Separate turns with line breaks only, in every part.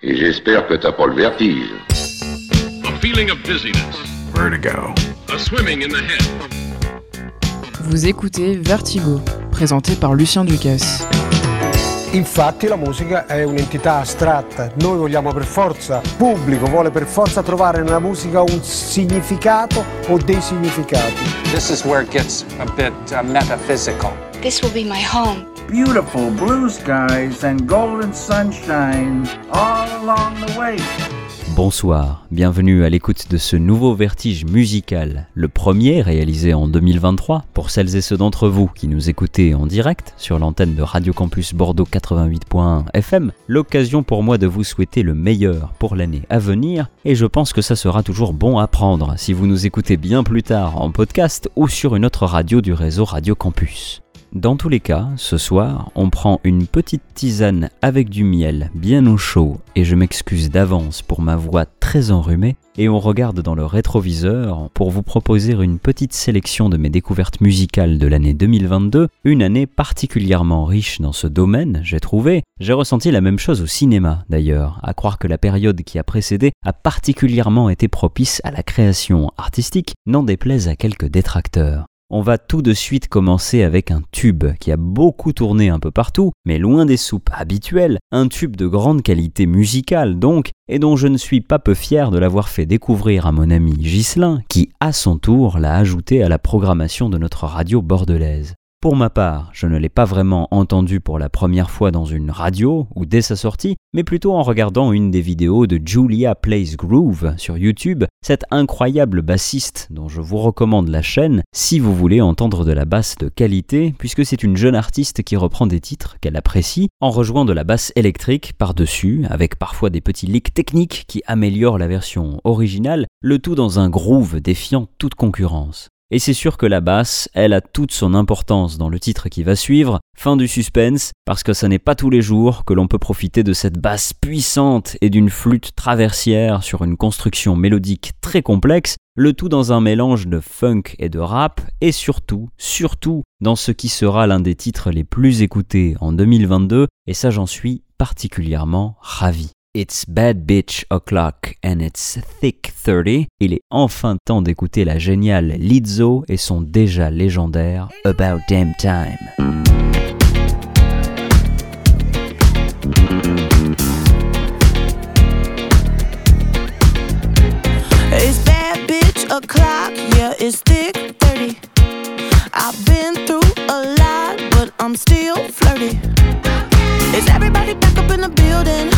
Et j'espère que t'as pas le vertige.
A feeling of dizziness.
Vertigo.
A swimming in the head.
Vous écoutez Vertigo, présenté par Lucien Ducasse.
Infatti la musica è un'entità astratta, noi vogliamo per forza, il pubblico vuole per forza trovare nella musica un significato o dei significati.
This is where it gets a bit uh, metaphysical.
This will be my home.
Beautiful blue skies and golden sunshine all along the way.
Bonsoir, bienvenue à l'écoute de ce nouveau vertige musical, le premier réalisé en 2023 pour celles et ceux d'entre vous qui nous écoutez en direct sur l'antenne de Radio Campus Bordeaux 88.1 FM, l'occasion pour moi de vous souhaiter le meilleur pour l'année à venir et je pense que ça sera toujours bon à prendre si vous nous écoutez bien plus tard en podcast ou sur une autre radio du réseau Radio Campus. Dans tous les cas, ce soir, on prend une petite tisane avec du miel bien au chaud, et je m'excuse d'avance pour ma voix très enrhumée, et on regarde dans le rétroviseur pour vous proposer une petite sélection de mes découvertes musicales de l'année 2022, une année particulièrement riche dans ce domaine, j'ai trouvé. J'ai ressenti la même chose au cinéma d'ailleurs, à croire que la période qui a précédé a particulièrement été propice à la création artistique, n'en déplaise à quelques détracteurs. On va tout de suite commencer avec un tube qui a beaucoup tourné un peu partout, mais loin des soupes habituelles, un tube de grande qualité musicale donc, et dont je ne suis pas peu fier de l'avoir fait découvrir à mon ami Ghislain, qui à son tour l'a ajouté à la programmation de notre radio bordelaise. Pour ma part, je ne l'ai pas vraiment entendu pour la première fois dans une radio ou dès sa sortie, mais plutôt en regardant une des vidéos de Julia Plays Groove sur YouTube, cette incroyable bassiste dont je vous recommande la chaîne si vous voulez entendre de la basse de qualité, puisque c'est une jeune artiste qui reprend des titres qu'elle apprécie en rejoignant de la basse électrique par-dessus, avec parfois des petits leaks techniques qui améliorent la version originale, le tout dans un groove défiant toute concurrence. Et c'est sûr que la basse, elle a toute son importance dans le titre qui va suivre, fin du suspense, parce que ça n'est pas tous les jours que l'on peut profiter de cette basse puissante et d'une flûte traversière sur une construction mélodique très complexe, le tout dans un mélange de funk et de rap, et surtout, surtout, dans ce qui sera l'un des titres les plus écoutés en 2022, et ça j'en suis particulièrement ravi. It's Bad Bitch O'Clock and It's Thick 30. Il est enfin temps d'écouter la géniale Lizzo et son déjà légendaire About Damn Time.
It's bad bitch o'clock, yeah, it's thick 30. I've been through a lot, but I'm still flirty. Is everybody back up in the building?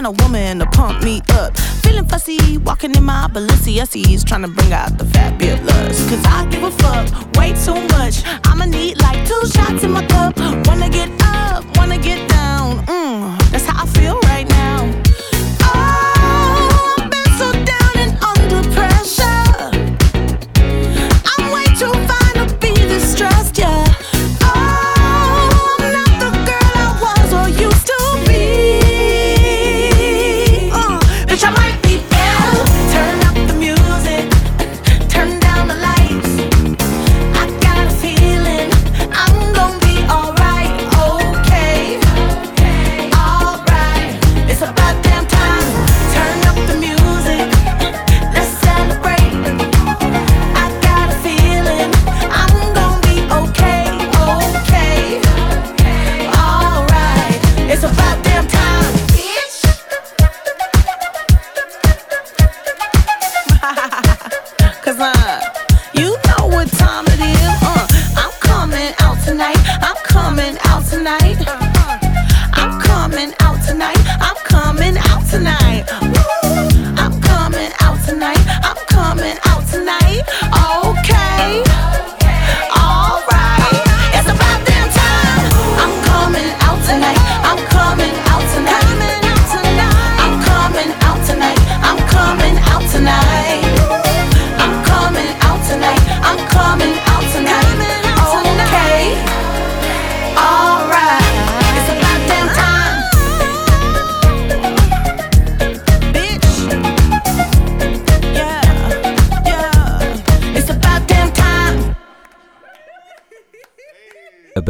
Man or woman to pump me up. Feeling fussy, walking in my Balenciennes, trying to bring out the fabulous. Cause I give a fuck way too much. I'ma need like two shots in my cup. Wanna get up, wanna get down.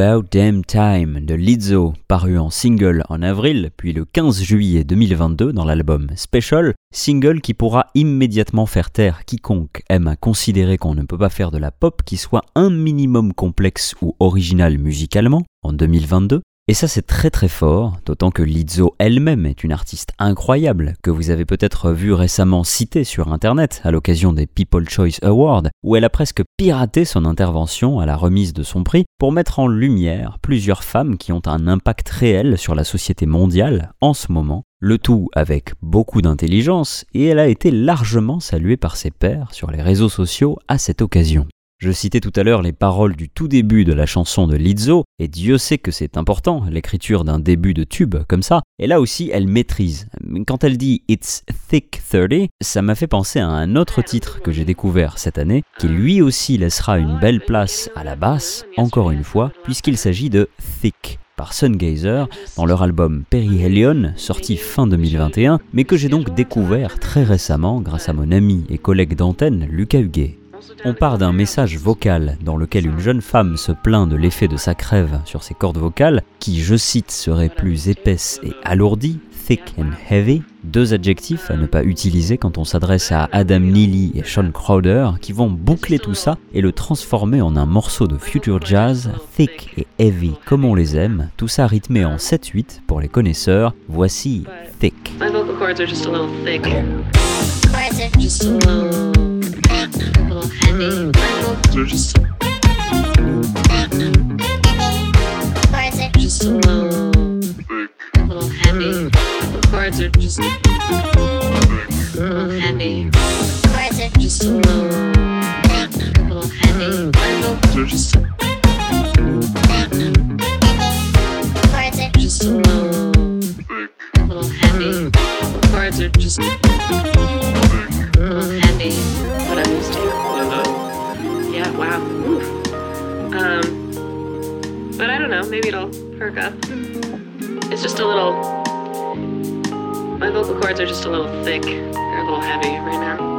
About Damn Time de Lizzo, paru en single en avril, puis le 15 juillet 2022 dans l'album Special, single qui pourra immédiatement faire taire quiconque aime à considérer qu'on ne peut pas faire de la pop qui soit un minimum complexe ou original musicalement en 2022, et ça c'est très très fort, d'autant que Lizzo elle-même est une artiste incroyable, que vous avez peut-être vu récemment citée sur internet à l'occasion des People Choice Awards, où elle a presque piraté son intervention à la remise de son prix pour mettre en lumière plusieurs femmes qui ont un impact réel sur la société mondiale en ce moment, le tout avec beaucoup d'intelligence, et elle a été largement saluée par ses pairs sur les réseaux sociaux à cette occasion. Je citais tout à l'heure les paroles du tout début de la chanson de Lizzo, et Dieu sait que c'est important, l'écriture d'un début de tube comme ça, et là aussi elle maîtrise. Quand elle dit It's Thick 30, ça m'a fait penser à un autre titre que j'ai découvert cette année, qui lui aussi laissera une belle place à la basse, encore une fois, puisqu'il s'agit de Thick par Sungazer dans leur album Perihelion, sorti fin 2021, mais que j'ai donc découvert très récemment grâce à mon ami et collègue d'antenne Lucas Huguet. On part d'un message vocal dans lequel une jeune femme se plaint de l'effet de sa crève sur ses cordes vocales, qui, je cite, seraient plus épaisses et alourdies, thick and heavy, deux adjectifs à ne pas utiliser quand on s'adresse à Adam Neely et Sean Crowder, qui vont boucler tout ça et le transformer en un morceau de future jazz, thick et heavy comme on les aime, tout ça rythmé en 7-8 pour les connaisseurs, voici Thick.
They're just just a little, a little heavy. Chords are just a little heavy. Chords are just a little, a little heavy. They're just just a little, a little heavy. Chords are just it'll up. It's just a little. My vocal cords are just a little thick. They're a little heavy right now.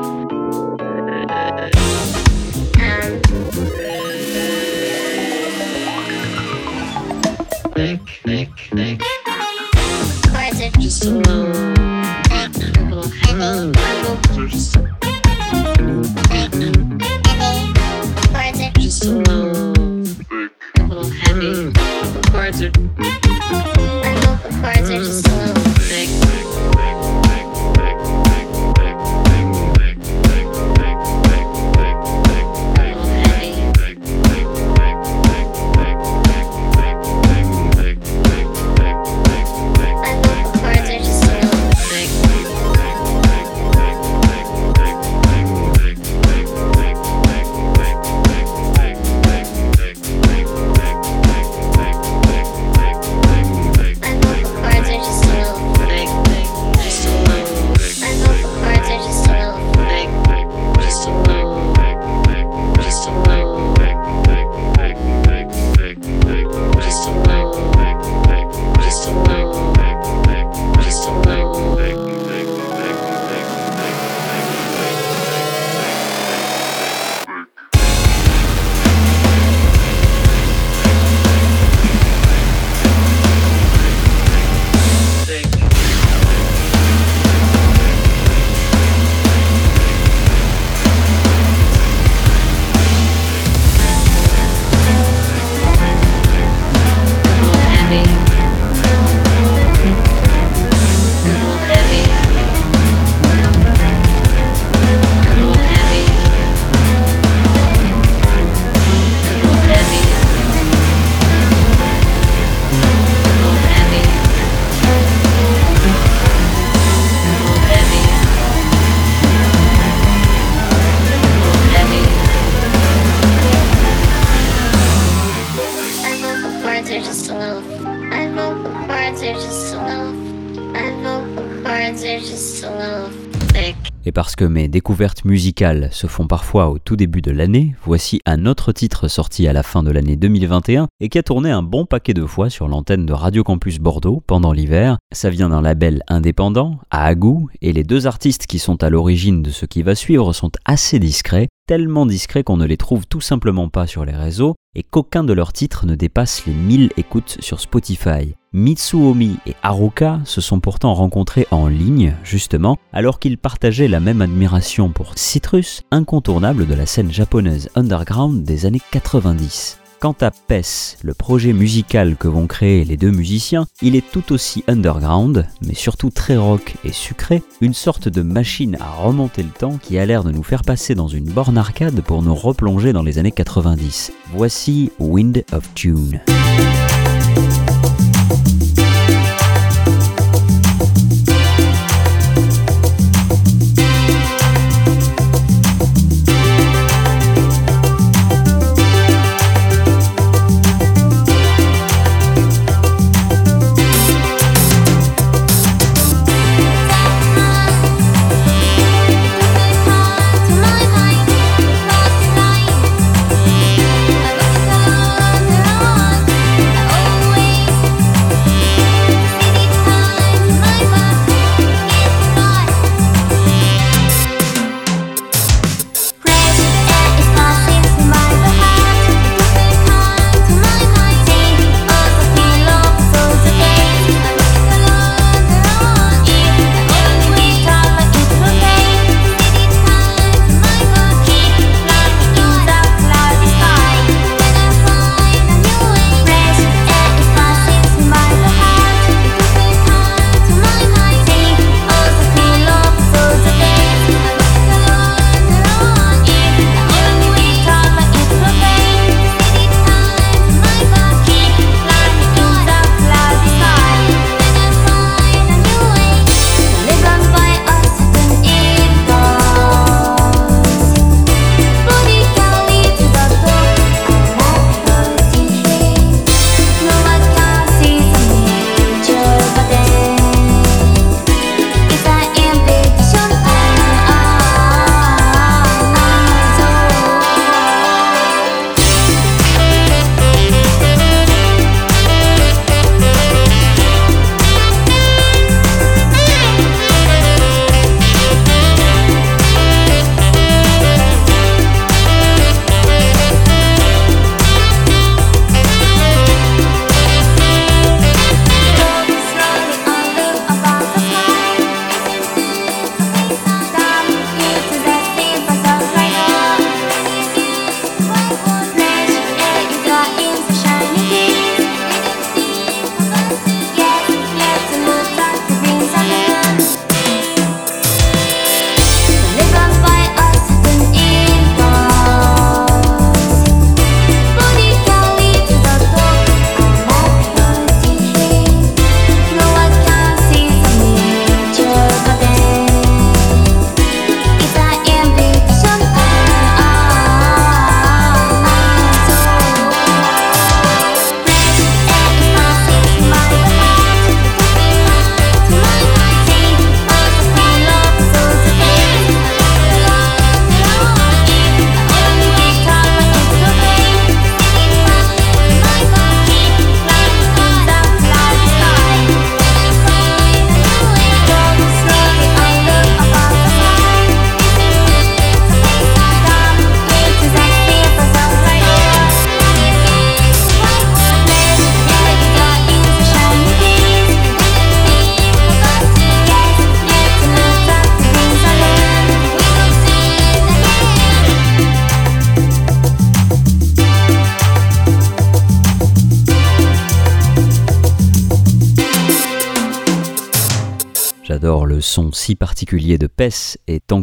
Et parce que mes découvertes musicales se font parfois au tout début de l'année, voici un autre titre sorti à la fin de l'année 2021 et qui a tourné un bon paquet de fois sur l'antenne de Radio Campus Bordeaux pendant l'hiver. Ça vient d'un label indépendant, à Agou, et les deux artistes qui sont à l'origine de ce qui va suivre sont assez discrets,
tellement discrets qu'on ne les trouve tout simplement pas sur les réseaux et qu'aucun de leurs titres ne dépasse les 1000 écoutes sur Spotify. Mitsuomi et Haruka se sont pourtant rencontrés en ligne, justement, alors qu'ils partageaient la même admiration pour Citrus, incontournable de la scène japonaise underground des années 90. Quant à PES, le projet musical que vont créer les deux musiciens, il est tout aussi underground, mais surtout très rock et sucré, une sorte de machine à remonter le temps qui a l'air de nous faire passer dans une borne arcade pour nous replonger dans les années 90. Voici Wind of Tune. Particulier de PES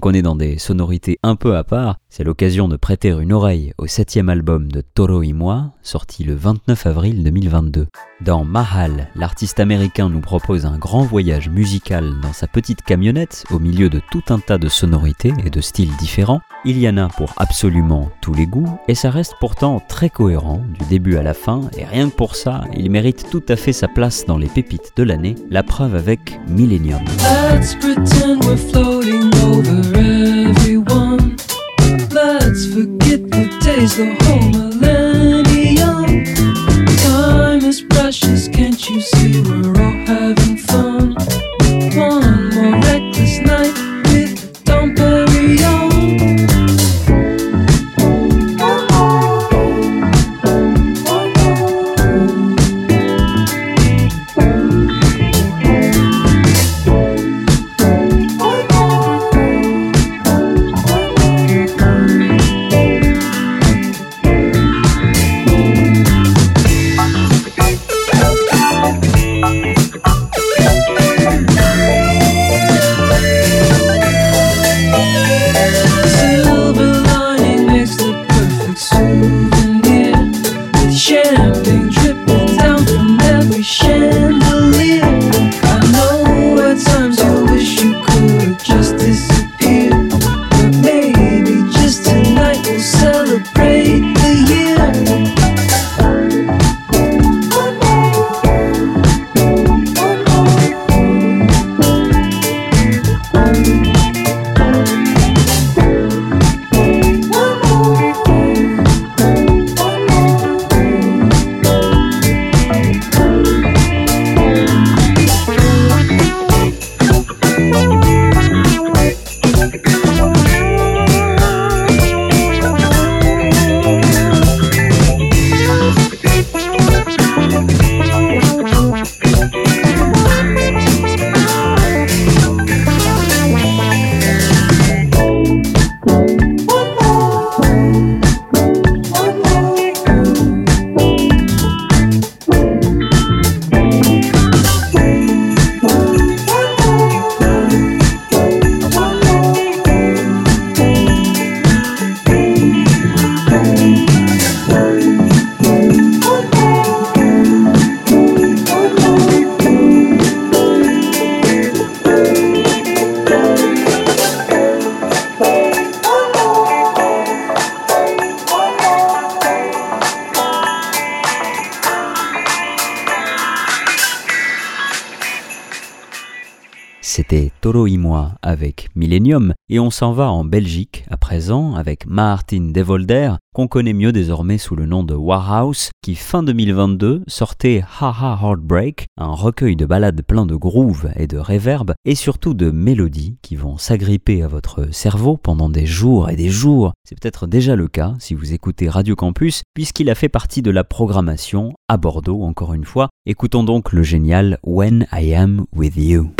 qu'on est dans des sonorités un peu à part, c'est l'occasion de prêter une oreille au septième album de Toro y moi, sorti le 29 avril 2022. Dans Mahal, l'artiste américain nous propose un grand voyage musical dans sa petite camionnette au milieu de tout un tas de sonorités et de styles différents. Il y en a pour absolument tous les goûts et ça reste pourtant très cohérent du début à la fin et rien que pour ça, il mérite tout à fait sa place dans les pépites de l'année, la preuve avec Millennium.
Let's forget the days, the whole millennium. Time is precious, can't you see we're all having
Toro y moi avec Millennium et on s'en va en Belgique à présent avec Martin Devolder qu'on connaît mieux désormais sous le nom de Warhouse qui fin 2022 sortait Haha Heartbreak, un recueil de ballades plein de groove et de reverb et surtout de mélodies qui vont s'agripper à votre cerveau pendant des jours et des jours. C'est peut-être déjà le cas si vous écoutez Radio Campus puisqu'il a fait partie de la programmation à Bordeaux encore une fois. Écoutons donc le génial When I Am With You.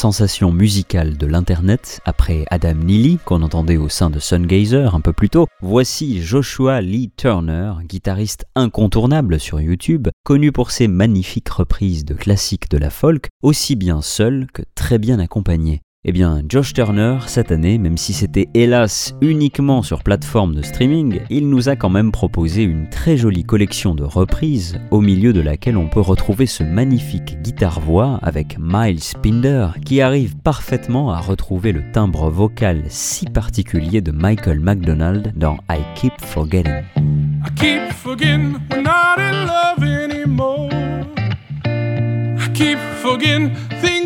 Sensation musicale de l'internet après Adam Neely qu'on entendait au sein de Sungazer un peu plus tôt. Voici Joshua Lee Turner, guitariste incontournable sur YouTube, connu pour ses magnifiques reprises de classiques de la folk, aussi bien seul que très bien accompagné. Eh bien, Josh Turner, cette année, même si c'était hélas uniquement sur plateforme de streaming, il nous a quand même proposé une très jolie collection de reprises, au milieu de laquelle on peut retrouver ce magnifique guitare-voix avec Miles Pinder, qui arrive parfaitement à retrouver le timbre vocal si particulier de Michael McDonald dans I Keep Forgetting.
I keep forgetting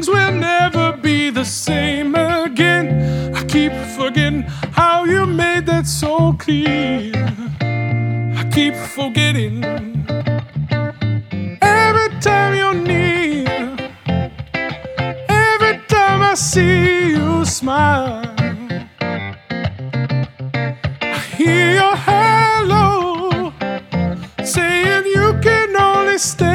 things will never be the same again. I keep forgetting how you made that so clear. I keep forgetting every time you're near. Every time I see you smile. I hear your hello saying you can only stay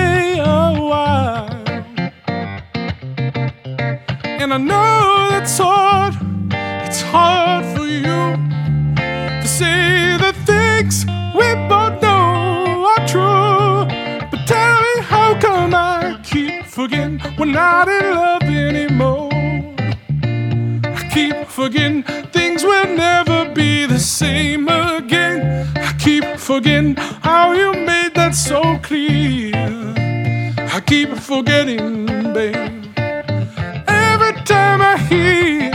And I know that's hard, it's hard for you to say the things we both know are true. But tell me, how come I keep forgetting we're not in love anymore? I keep forgetting things will never be the same again. I keep forgetting how you made that so clear. I keep forgetting, babe. Time I hear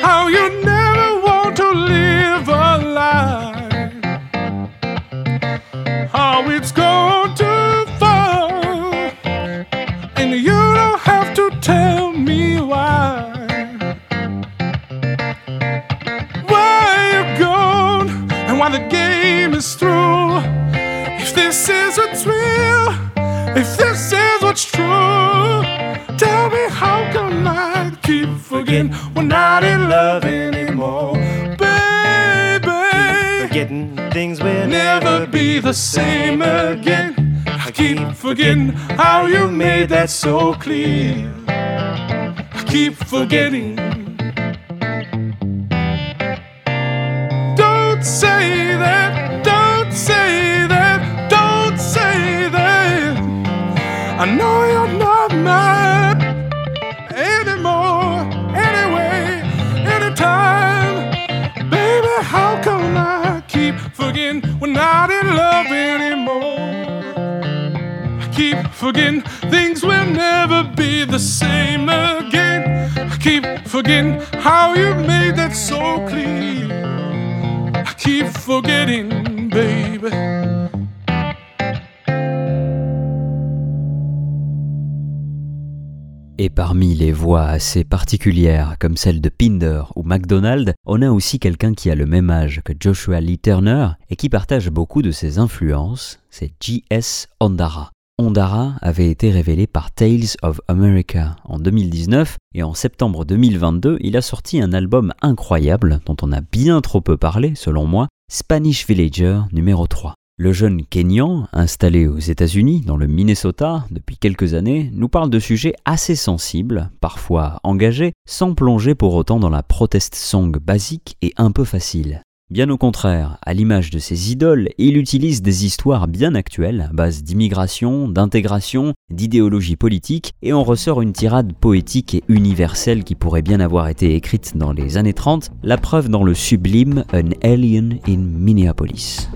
how you never want to live a lie, how it's gone too far, and you don't have to tell me why. Why you gone and why the game is through? If this is what's real, if this is what's true, forgetting we're not in love anymore, baby.
Forgetting things will
Never be the same again. I keep forgetting how you made that so clear. I keep forgetting. Don't say that, don't say that, don't say that. I know not in love anymore? I keep forgetting things will never be the same again. I keep forgetting how you made that so clear. I keep forgetting, baby.
Et parmi les voix assez particulières comme celle de Pinder ou McDonald, on a aussi quelqu'un qui a le même âge que Joshua Lee Turner et qui partage beaucoup de ses influences, c'est J.S. Ondara. Ondara avait été révélé par Tales of America en 2019 et en septembre 2022, il a sorti un album incroyable dont on a bien trop peu parlé selon moi, Spanish Villager numéro 3. Le jeune Kenyan, installé aux États-Unis, dans le Minnesota, depuis quelques années, nous parle de sujets assez sensibles, parfois engagés, sans plonger pour autant dans la protest song basique et un peu facile. Bien au contraire, à l'image de ses idoles, il utilise des histoires bien actuelles, base d'immigration, d'intégration, d'idéologie politique, et on ressort une tirade poétique et universelle qui pourrait bien avoir été écrite dans les années 30, la preuve dans le sublime An Alien in Minneapolis.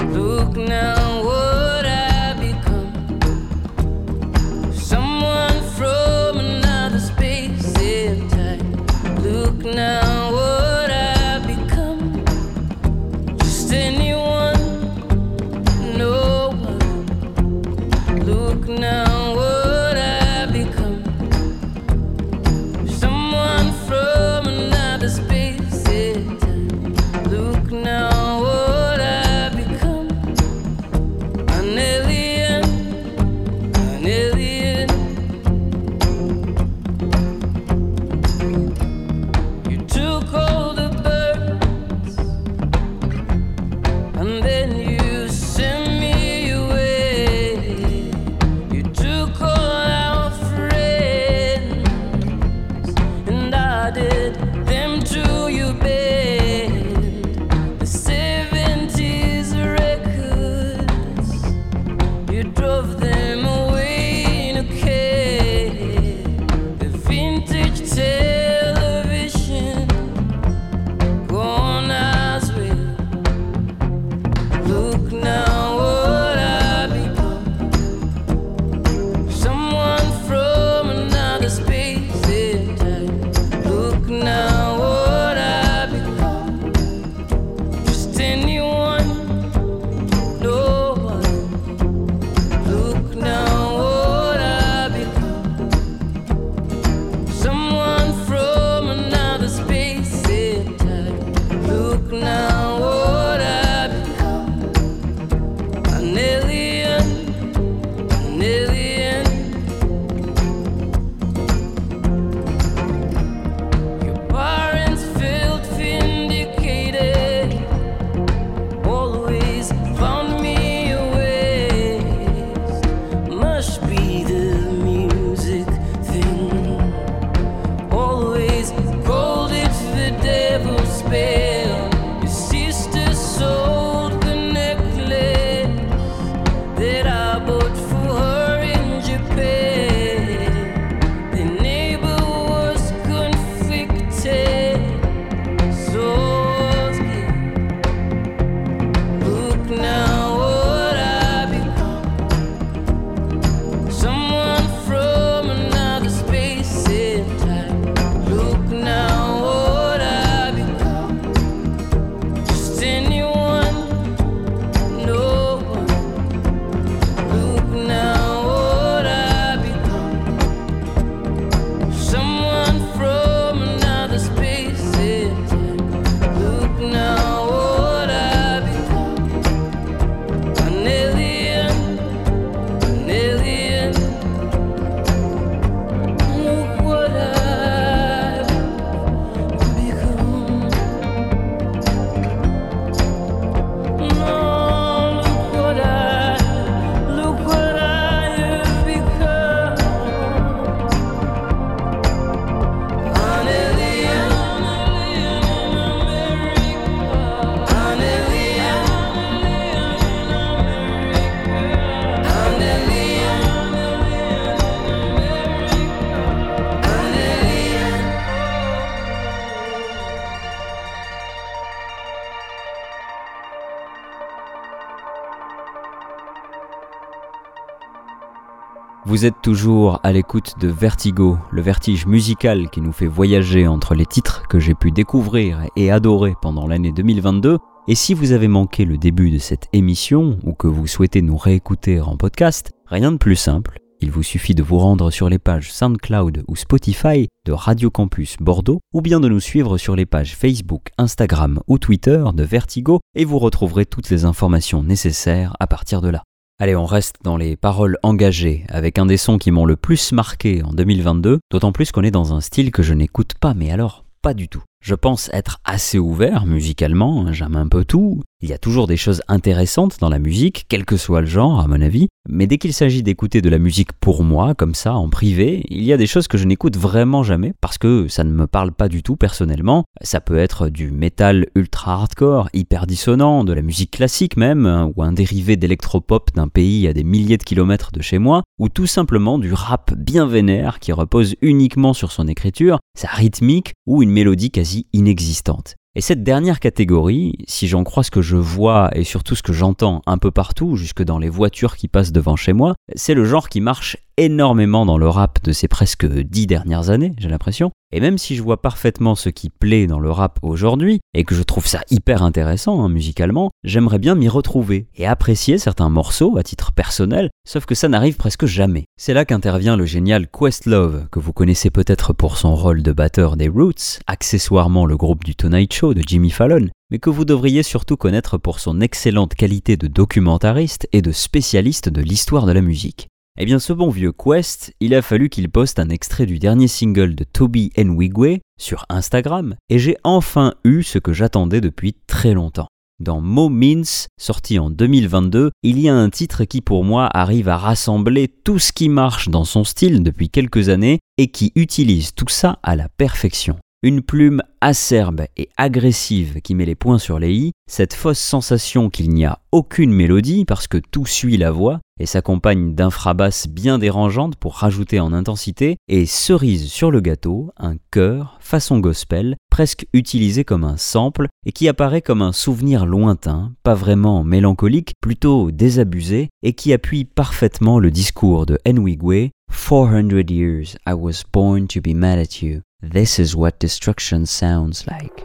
Vous êtes toujours à l'écoute de Vertigo, le vertige musical qui nous fait voyager entre les titres que j'ai pu découvrir et adorer pendant l'année 2022. Et si vous avez manqué le début de cette émission ou que vous souhaitez nous réécouter en podcast, rien de plus simple.
il vous suffit de vous rendre sur les pages SoundCloud ou Spotify de Radio Campus Bordeaux ou bien de nous suivre sur les pages Facebook, Instagram ou Twitter de Vertigo et vous retrouverez toutes les informations nécessaires à partir de là. Allez, on reste dans les paroles engagées, avec un des sons qui m'ont le plus marqué en 2022, d'autant plus qu'on est dans un style que je n'écoute pas, mais alors pas du tout. Je pense être assez ouvert musicalement, hein, j'aime un peu tout. Il y a toujours des choses intéressantes dans la musique, quel que soit le genre à mon avis, mais dès qu'il s'agit d'écouter de la musique pour moi, comme ça, en privé, il y a des choses que je n'écoute vraiment jamais parce que ça ne me parle pas du tout personnellement. Ça peut être du métal ultra hardcore, hyper dissonant, de la musique classique même, hein, ou un dérivé d'électropop d'un pays à des milliers de kilomètres de chez moi, ou tout simplement du rap bien vénère qui repose uniquement sur son écriture, sa rythmique ou une mélodie quasi inexistante. Et cette dernière catégorie, si j'en crois ce que je vois et surtout ce que j'entends un peu partout, jusque dans les voitures qui passent devant chez moi, c'est le genre qui marche énormément dans le rap de ces presque dix dernières années, j'ai l'impression. Et même si je vois parfaitement ce qui plaît dans le rap aujourd'hui, et que je trouve ça hyper intéressant hein, musicalement, j'aimerais bien m'y retrouver et apprécier certains morceaux à titre personnel, sauf que ça n'arrive presque jamais. C'est là qu'intervient le génial Questlove, que vous connaissez peut-être pour son rôle de batteur des Roots, accessoirement le groupe du Tonight Show de Jimmy Fallon, mais que vous devriez surtout connaître pour son excellente qualité de documentariste et de spécialiste de l'histoire de la musique. Eh bien ce bon vieux Quest, il a fallu qu'il poste un extrait du dernier single de Toby Nwigwe sur Instagram, et j'ai enfin eu ce que j'attendais depuis très longtemps. Dans Mo Means, sorti en 2022, il y a un titre qui pour moi arrive à rassembler tout ce qui marche dans son style depuis quelques années et qui utilise tout ça à la perfection. Une plume acerbe et agressive qui met les points sur les i, cette fausse sensation qu'il n'y a aucune mélodie parce que tout suit la voix et s'accompagne d'infrabasses bien dérangeantes pour rajouter en intensité, et cerise sur le gâteau, un chœur façon gospel, presque utilisé comme un sample et qui apparaît comme un souvenir lointain, pas vraiment mélancolique, plutôt désabusé, et qui appuie parfaitement le discours de Nwigwe 400 years I was born to be mad at you. This is what destruction sounds like.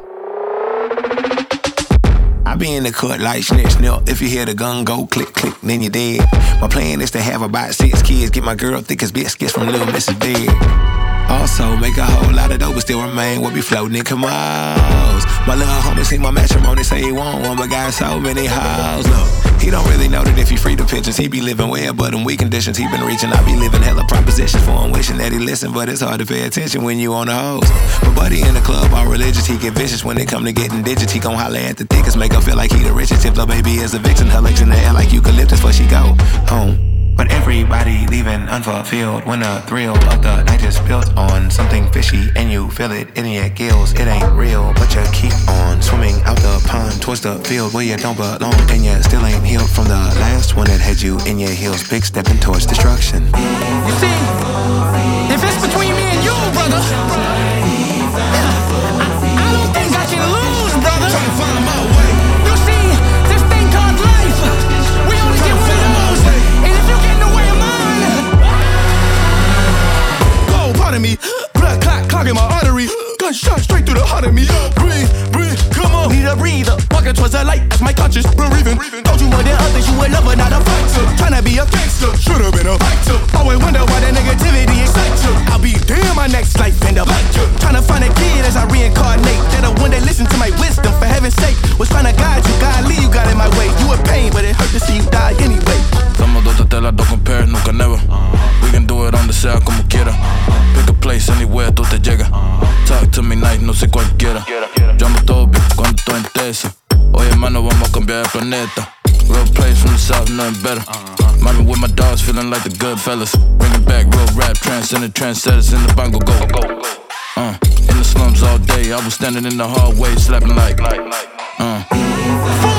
I be in the cut like snitch snip. If you hear the gun go click click, then you dead. My plan is to have about six kids, get my girl thick as biscuits from Little Mrs. Big. Also, make a whole lot of dough, but still remain what be floating in Camos. My little homie see my matrimony, say he want one, but got so many hoes. Look, he don't really know that if he free the pictures, he be living well, but in weak conditions, he been reaching. I be living hella propositions for him, wishing that he listen, but it's hard to pay attention when you on the hose. But buddy in the club, all religious, he get vicious when it come to getting digits. He gon' holler at the thickest, make her feel like he the richest. If the baby is a vixen, her legs in the air like eucalyptus, before she go home. But everybody leaving unfulfilled when the thrill of the night is built on something fishy and you feel it in your gills. It ain't real, but you keep on swimming out the pond towards the field where you don't belong. And you still ain't healed from the last one that had you in your heels, big stepping towards destruction.
You see, if it's between me and you, brother,
el. Real place from the south, nothing better. Mommy with my dogs, feeling like the good fellas. Bringing back real rap, transcending trendsetters in the bongo go. Uh, in the slums all day, I was standing in the hallway, slapping like. Uh.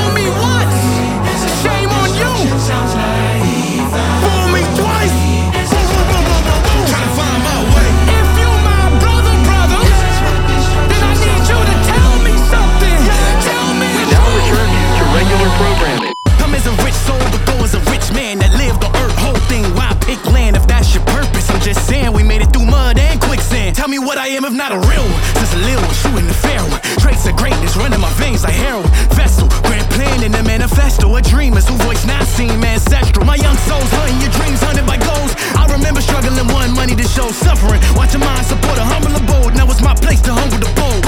Tell me what I am if not a real one. Just a little one, shooting the fair one. Traits of greatness running my veins like heroin. Vessel, grand plan in the manifesto. A dreamers who voice not seen, ancestral. My young souls hunting your dreams, hunted by goals. I remember struggling, one money to show suffering. Watch your mind support a humble abode. Now it's my place to humble the bold.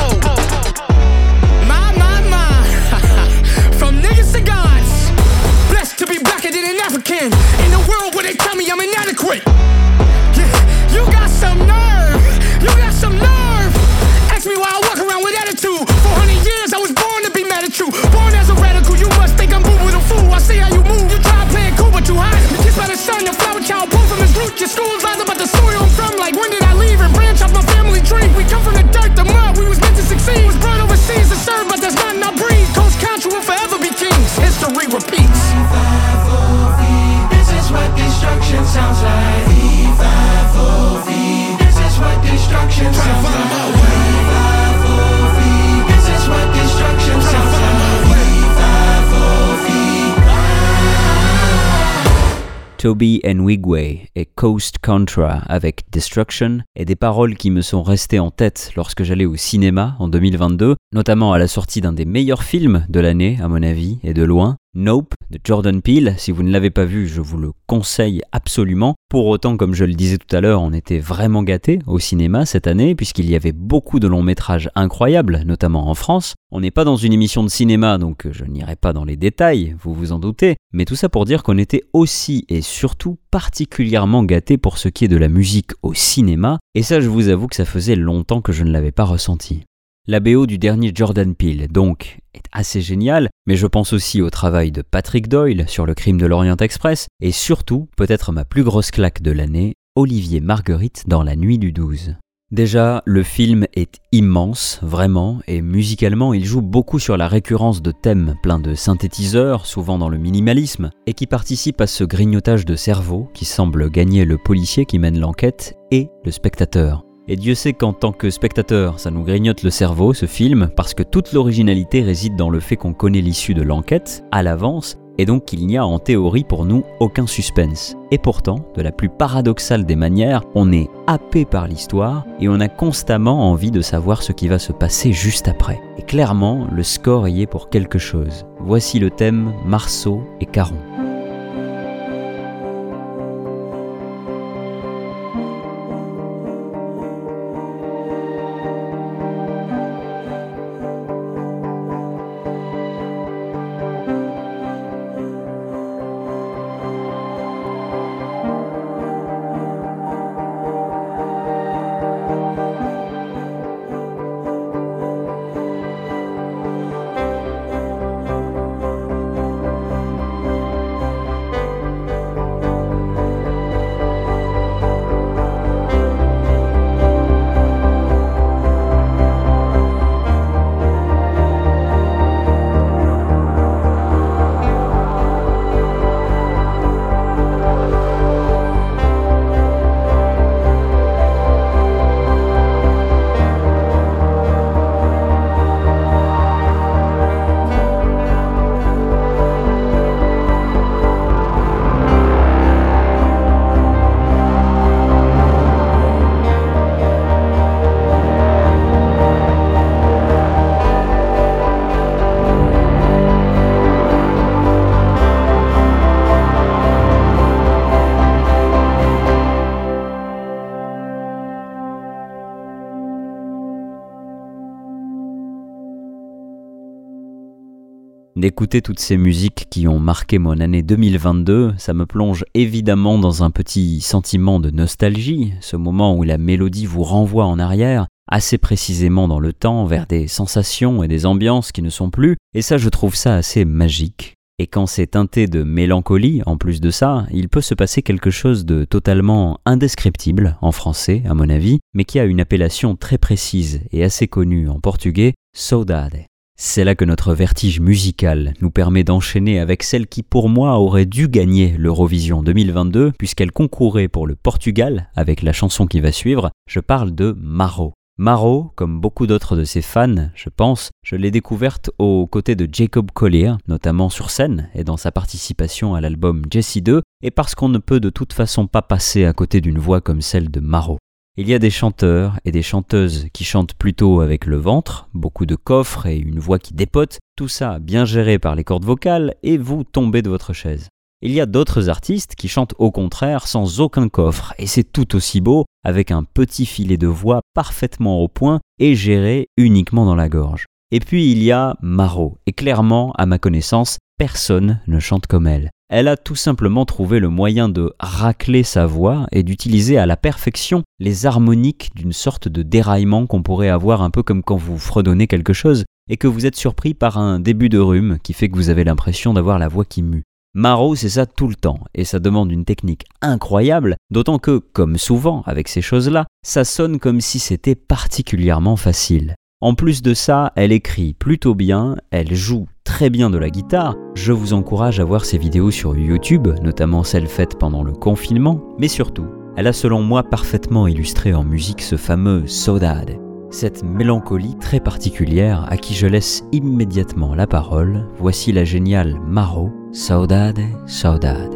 My, my, my. From niggas to gods. Blessed to be
blacker than an African. In a world where they tell me I'm inadequate. You got some nerve. You got
Toby and Wigway et Coast Contra avec Destruction et des paroles qui me sont restées en tête lorsque j'allais au cinéma en 2022, notamment à la sortie d'un des meilleurs films de l'année à mon avis et de loin, Nope de Jordan Peele. Si vous ne l'avez pas vu, je vous le conseille absolument. Pour autant, comme je le disais tout à l'heure, on était vraiment gâtés au cinéma cette année puisqu'il y avait beaucoup de longs métrages incroyables, notamment en France. On n'est pas dans une émission de cinéma, donc je n'irai pas dans les détails, vous vous en doutez, mais tout ça pour dire qu'on était aussi et surtout particulièrement gâtés pour ce qui est de la musique au cinéma, et ça je vous avoue que ça faisait longtemps que je ne l'avais pas ressenti. La BO du dernier Jordan Peele, donc, est assez géniale, mais je pense aussi au travail de Patrick Doyle sur le crime de l'Orient Express, et surtout, peut-être ma plus grosse claque de l'année, Olivier Marguerite dans La Nuit du 12. Déjà, le film est immense, vraiment, et musicalement, il joue beaucoup sur la récurrence de thèmes pleins de synthétiseurs, souvent dans le minimalisme, et qui participent à ce grignotage de cerveau qui semble gagner le policier qui mène l'enquête et le spectateur. Et Dieu sait qu'en tant que spectateur, ça nous grignote le cerveau, ce film, parce que toute l'originalité réside dans le fait qu'on connaît l'issue de l'enquête à l'avance, et donc qu'il n'y a en théorie pour nous aucun suspense. Et pourtant, de la plus paradoxale des manières, on est happé par l'histoire et on a constamment envie de savoir ce qui va se passer juste après. Et clairement, le score y est pour quelque chose. Voici le thème Marceau et Caron. D'écouter toutes ces musiques qui ont marqué mon année 2022, ça me plonge évidemment dans un petit sentiment de nostalgie, ce moment où la mélodie vous renvoie en arrière, assez précisément dans le temps, vers des sensations et des ambiances qui ne sont plus, et ça je trouve ça assez magique. Et quand c'est teinté de mélancolie, en plus de ça, il peut se passer quelque chose de totalement indescriptible en français, à mon avis, mais qui a une appellation très précise et assez connue en portugais, saudade. C'est là que notre vertige musical nous permet d'enchaîner avec celle qui pour moi aurait dû gagner l'Eurovision 2022 puisqu'elle concourait pour le Portugal avec la chanson qui va suivre, je parle de Maro. Maro, comme beaucoup d'autres de ses fans, je pense, je l'ai découverte aux côtés de Jacob Collier, notamment sur scène et dans sa participation à l'album Jessie 2, et parce qu'on ne peut de toute façon pas passer à côté d'une voix comme celle de Maro. Il y a des chanteurs et des chanteuses qui chantent plutôt avec le ventre, beaucoup de coffres et une voix qui dépote, tout ça bien géré par les cordes vocales et vous tombez de votre chaise. Il y a d'autres artistes qui chantent au contraire sans aucun coffre et c'est tout aussi beau avec un petit filet de voix parfaitement au point et géré uniquement dans la gorge. Et puis il y a Maro et clairement à ma connaissance personne ne chante comme elle.
Elle a tout simplement trouvé le moyen de racler sa voix et d'utiliser à la perfection les harmoniques d'une sorte de déraillement qu'on pourrait avoir un peu comme quand vous fredonnez quelque chose et que vous êtes surpris par un début de rhume qui fait que vous avez l'impression d'avoir la voix qui mue. Maro, c'est ça tout le temps, et ça demande une technique incroyable, d'autant que, comme souvent avec ces choses-là, ça sonne comme si c'était particulièrement facile. En plus de ça, elle écrit plutôt bien, elle joue très bien de la guitare. Je vous encourage à voir ses vidéos sur YouTube, notamment celles faites pendant le confinement, mais surtout, elle a selon moi parfaitement illustré en musique ce fameux Saudade, cette mélancolie très particulière à qui je laisse immédiatement la parole. Voici la géniale Maro, Saudade, Saudade.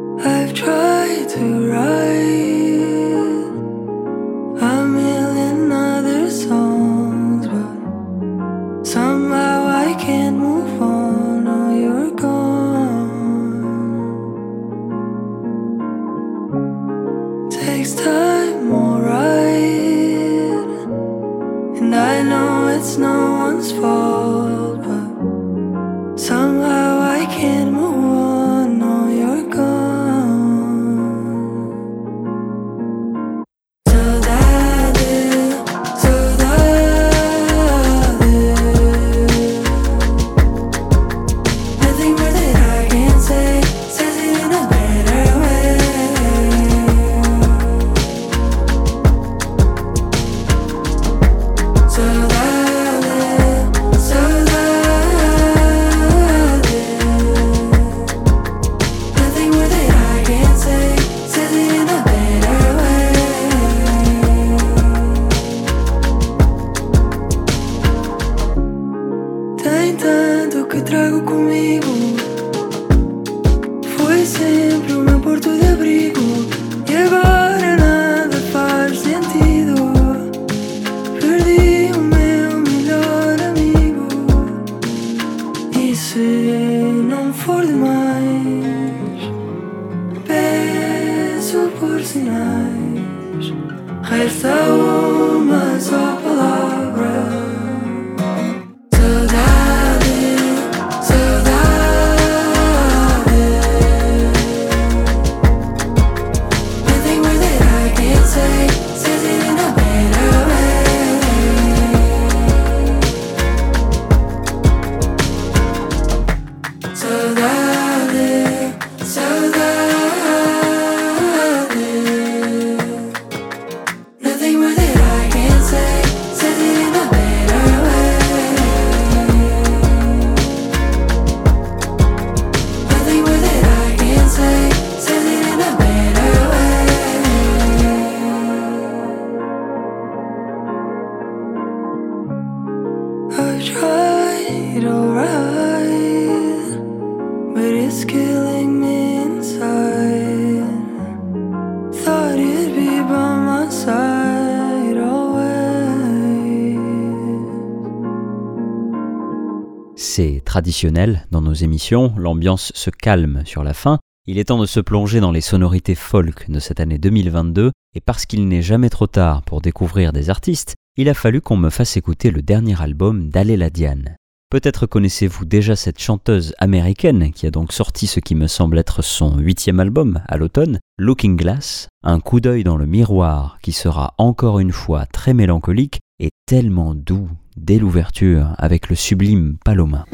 C'est traditionnel dans nos émissions, l'ambiance se calme sur la fin, il est temps de se plonger dans les sonorités folk de cette année 2022, et parce qu'il n'est jamais trop tard pour découvrir des artistes, il a fallu qu'on me fasse écouter le dernier album d'Aléla Diane. Peut-être connaissez-vous déjà cette chanteuse américaine qui a donc sorti ce qui me semble être son huitième album à l'automne, Looking Glass, un coup d'œil dans le miroir qui sera encore une fois très mélancolique et tellement doux dès l'ouverture avec le sublime Paloma.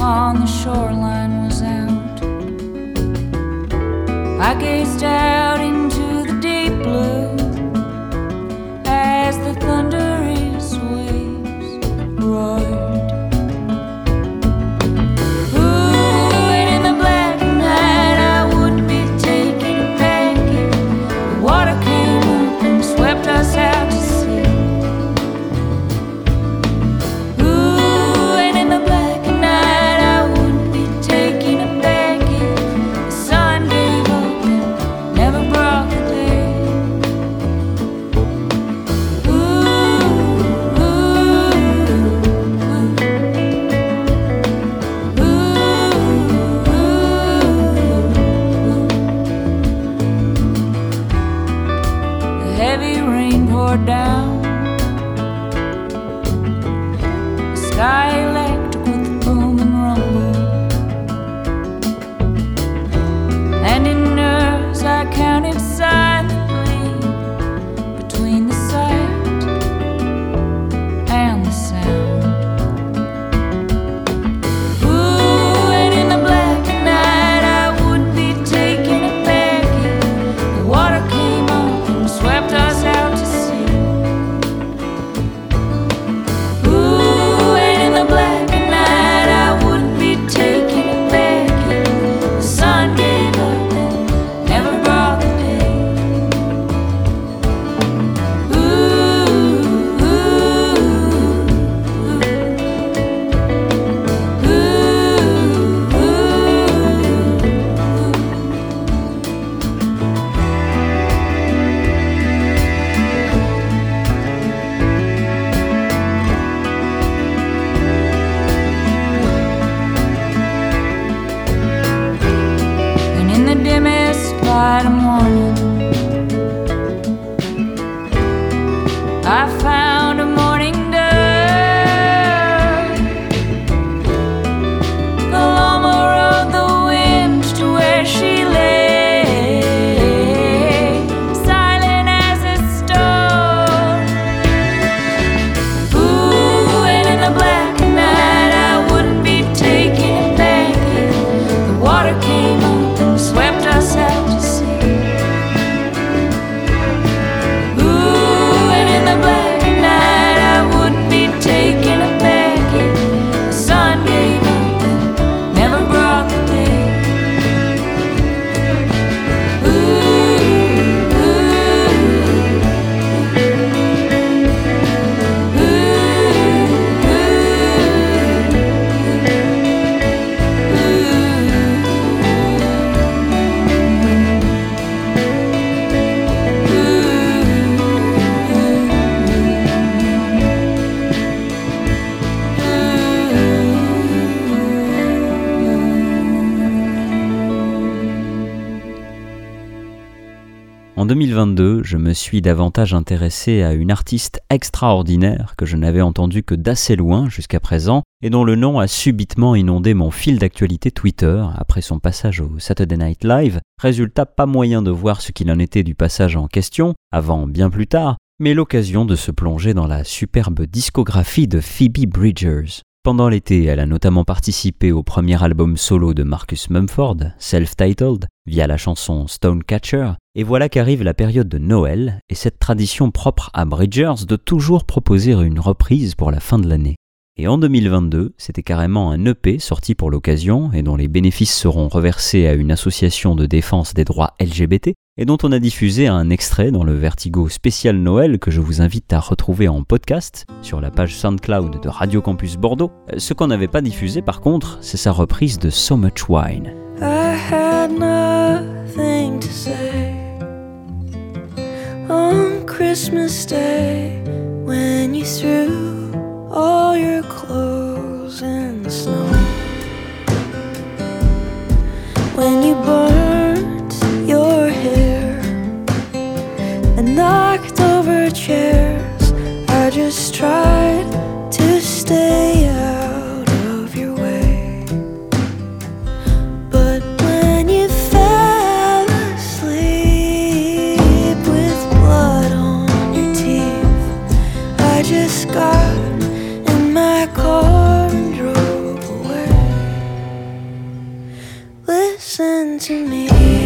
Upon the shoreline was out. I gazed out into
suis davantage intéressé à une artiste extraordinaire que je n'avais entendue que d'assez loin jusqu'à présent et dont le nom a subitement inondé mon fil d'actualité Twitter après son passage au Saturday Night Live. Résultat, pas moyen de voir ce qu'il en était du passage en question, avant bien plus tard, mais l'occasion de se plonger dans la superbe discographie de Phoebe Bridgers. Pendant l'été, elle a notamment participé au premier album solo de Marcus Mumford, self-titled, via la chanson Stonecatcher, et voilà qu'arrive la période de Noël et cette tradition propre à Bridgers de toujours proposer une reprise pour la fin de l'année. Et en 2022, c'était carrément un EP sorti pour l'occasion et dont les bénéfices seront reversés à une association de défense des droits LGBT et dont on a diffusé un extrait dans le Vertigo spécial Noël que je vous invite à retrouver en podcast sur la page SoundCloud de Radio Campus Bordeaux. Ce qu'on n'avait pas diffusé par contre, c'est sa reprise de So Much Wine.
knocked over chairs. I just tried to stay out of your way. But when you fell asleep with blood on your teeth, I just got in my car and drove away. Listen to me.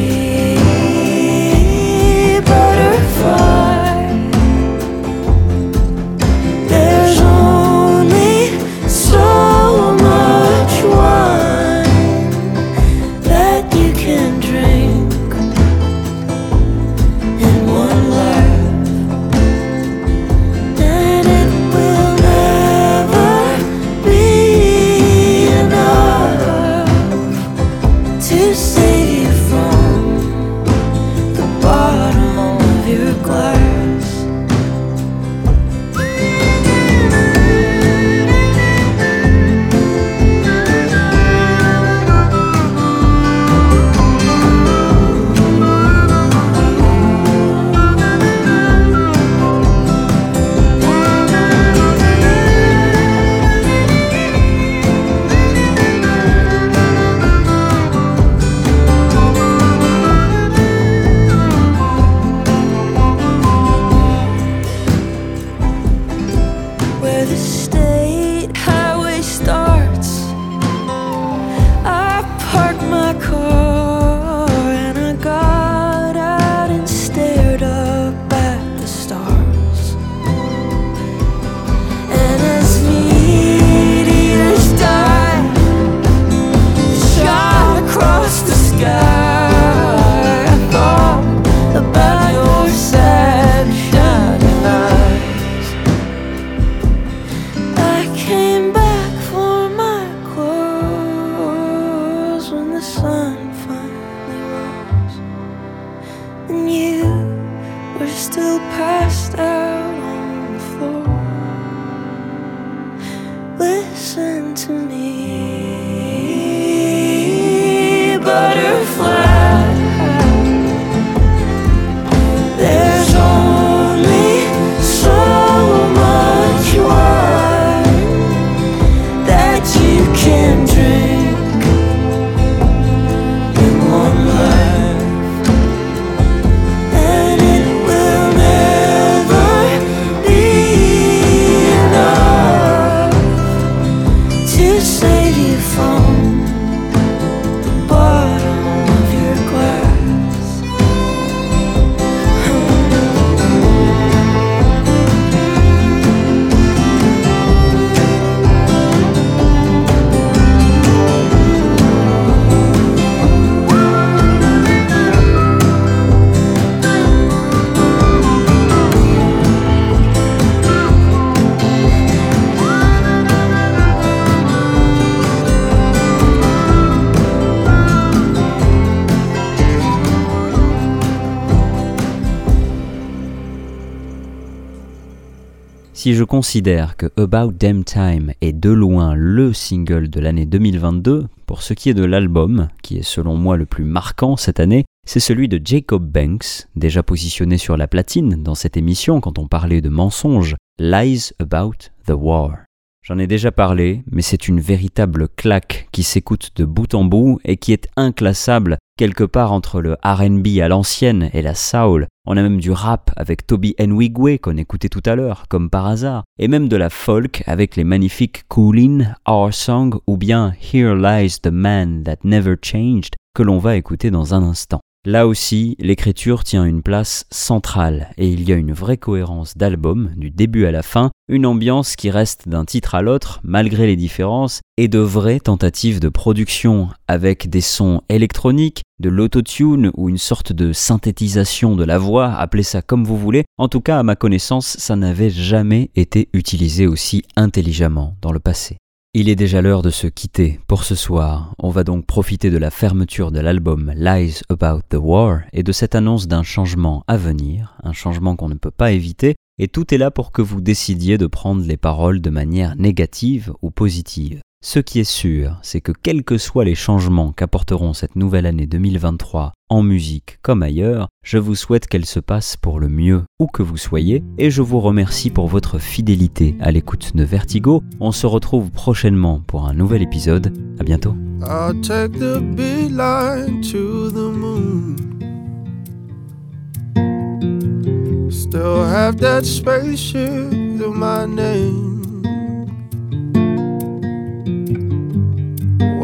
Si je considère que About Damn Time est de loin le single de l'année 2022, pour ce qui est de l'album, qui est selon moi le plus marquant cette année, c'est celui de Jacob Banks, déjà positionné sur la platine dans cette émission quand on parlait de mensonges, Lies About the War. J'en ai déjà parlé, mais c'est une véritable claque qui s'écoute de bout en bout et qui est inclassable quelque part entre le RB à l'ancienne et la soul. On a même du rap avec Toby Nwigwe qu'on écoutait tout à l'heure, comme par hasard, et même de la folk avec les magnifiques Coolin, Our Song ou bien Here Lies the Man That Never Changed que l'on va écouter dans un instant. Là aussi, l'écriture tient une place centrale et il y a une vraie cohérence d'album, du début à la fin, une ambiance qui reste d'un titre à l'autre malgré les différences et de vraies tentatives de production avec des sons électroniques, de l'autotune ou une sorte de synthétisation de la voix, appelez ça comme vous voulez. En tout cas, à ma connaissance, ça n'avait jamais été utilisé aussi intelligemment dans le passé. Il est déjà l'heure de se quitter pour ce soir. On va donc profiter de la fermeture de l'album Lies About the War et de cette annonce d'un changement à venir, un changement qu'on ne peut pas éviter, et tout est là pour que vous décidiez de prendre les paroles de manière négative ou positive. Ce qui est sûr, c'est que quels que soient les changements qu'apporteront cette nouvelle année 2023 en musique comme ailleurs, je vous souhaite qu'elle se passe pour le mieux où que vous soyez et je vous remercie pour votre fidélité à l'écoute de Vertigo. On se retrouve prochainement pour un nouvel épisode. À bientôt.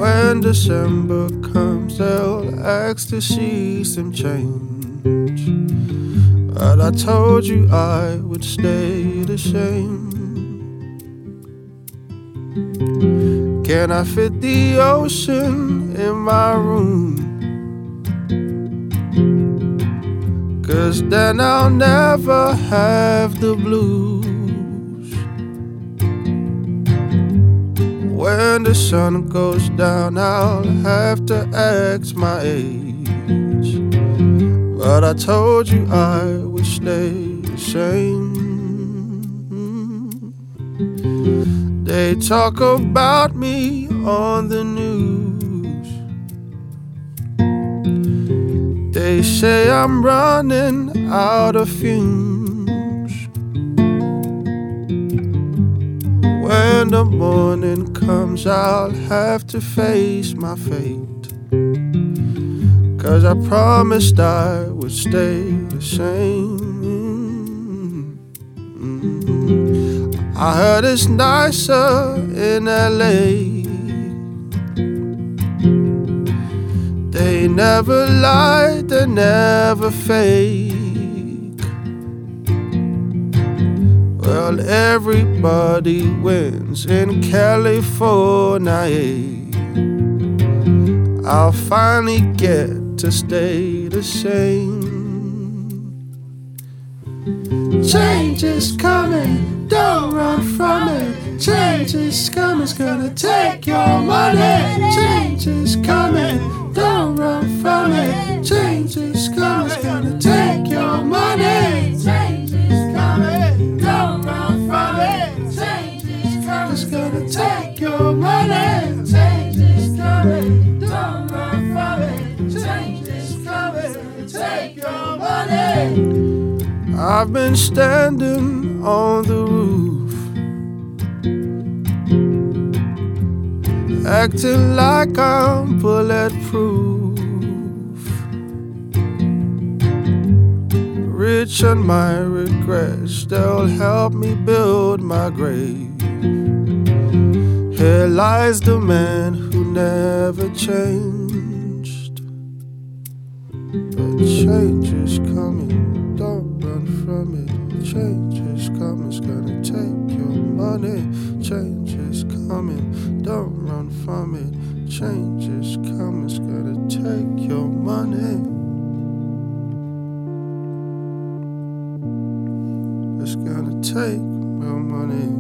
When December comes, they'll ask to see some change. But I told you I would stay the same. Can I fit the ocean in my room? Cause then I'll never have the blues. When the sun goes down, I'll have to ask my age. But I told you I would stay the same. They talk about me on the news. They say I'm running out of fumes. When the morning comes, I'll have to face my fate. Cause I promised I would stay the same. I heard it's nicer in LA. They never lie, they never fake. Well, everybody wins in California. I'll finally get to stay the same. Change is coming, don't run from it. Change is coming, it's gonna take your money. Change is coming, don't run from it. Change is coming, it's gonna take take I've been standing on the roof, acting like I'm bulletproof. Rich on my regrets, they'll help me build my grave. Here lies the man who never changed. But change Change is coming, it's gonna take your money. Change is coming, don't run from it. Change is coming, it's gonna take your money. It's gonna take your money.